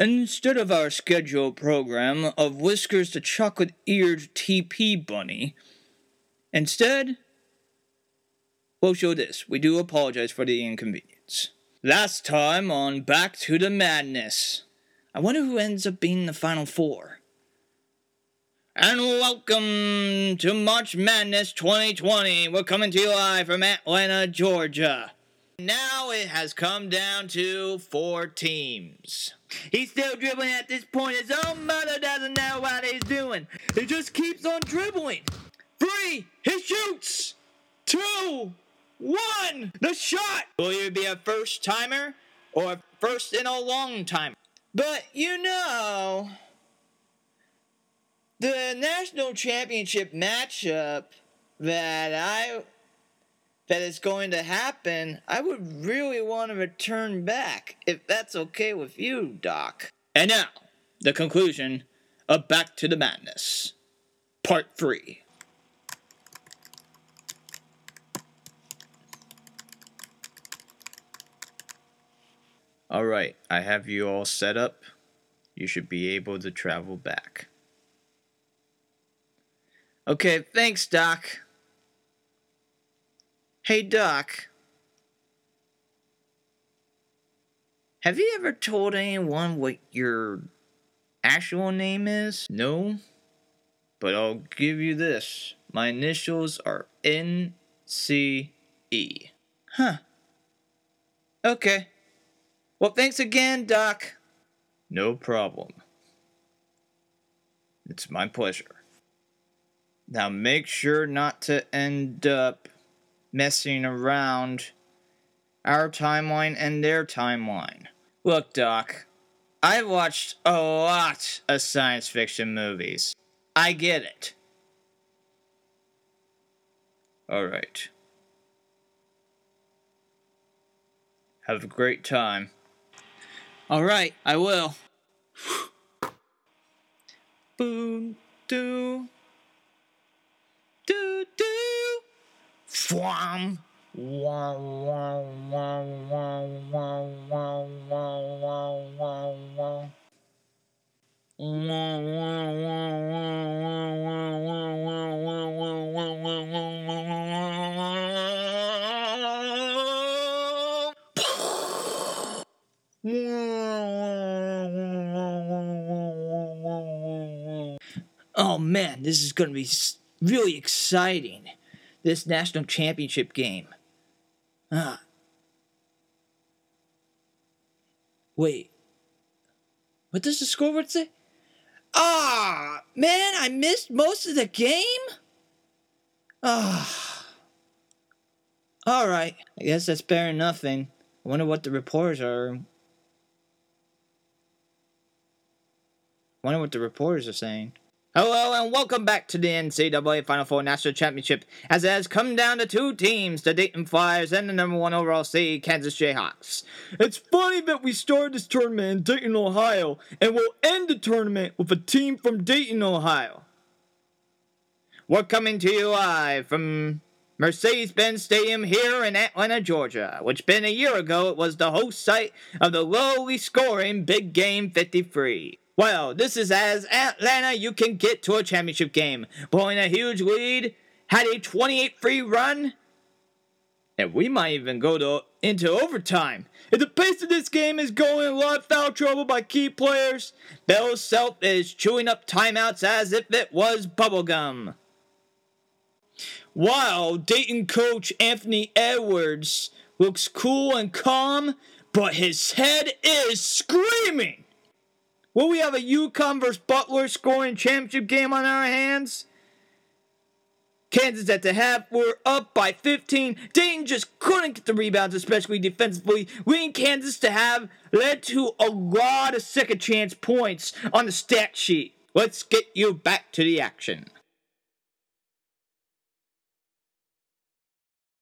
Instead of our scheduled program of Whiskers the Chocolate Eared TP Bunny, instead, we'll show this. We do apologize for the inconvenience. Last time on Back to the Madness. I wonder who ends up being the final four. And welcome to March Madness 2020. We're coming to you live from Atlanta, Georgia. Now it has come down to four teams. He's still dribbling at this point. His own mother doesn't know what he's doing. He just keeps on dribbling. Three, he shoots. Two, one, the shot. Will you be a first timer or first in a long time? But you know, the national championship matchup that I that is going to happen, I would really want to return back if that's okay with you, Doc. And now, the conclusion of Back to the Madness, Part 3. Alright, I have you all set up. You should be able to travel back. Okay, thanks, Doc. Hey, Doc. Have you ever told anyone what your actual name is? No? But I'll give you this. My initials are NCE. Huh. Okay. Well, thanks again, Doc. No problem. It's my pleasure. Now make sure not to end up messing around our timeline and their timeline. Look, Doc, I've watched a lot of science fiction movies. I get it. Alright. Have a great time. Alright, I will. Boom, doo. Fwam. Wow, wow, wow, wow, wow, wow, wow, wow, wow. Oh man, this is gonna be really exciting. This national championship game. Ah. Wait. What does the scoreboard say? Ah, man, I missed most of the game? Ah. All right. I guess that's better than nothing. I wonder what the reporters are. I wonder what the reporters are saying. Hello and welcome back to the NCAA Final Four National Championship as it has come down to two teams, the Dayton Flyers and the number one overall seed Kansas Jayhawks. It's funny that we started this tournament in Dayton, Ohio, and we'll end the tournament with a team from Dayton, Ohio. We're coming to you live from Mercedes-Benz Stadium here in Atlanta, Georgia, which been a year ago it was the host site of the lowly scoring Big Game 53. Well, this is as Atlanta you can get to a championship game. Blowing a huge lead, had a 28 free run, and we might even go to into overtime. If the pace of this game is going, a lot foul trouble by key players. Bill Self is chewing up timeouts as if it was bubblegum. While Dayton coach Anthony Edwards looks cool and calm, but his head is screaming. Will we have a UConn versus Butler scoring championship game on our hands? Kansas at the half we're up by 15. Dayton just couldn't get the rebounds, especially defensively. Winning Kansas to have led to a lot of second chance points on the stat sheet. Let's get you back to the action.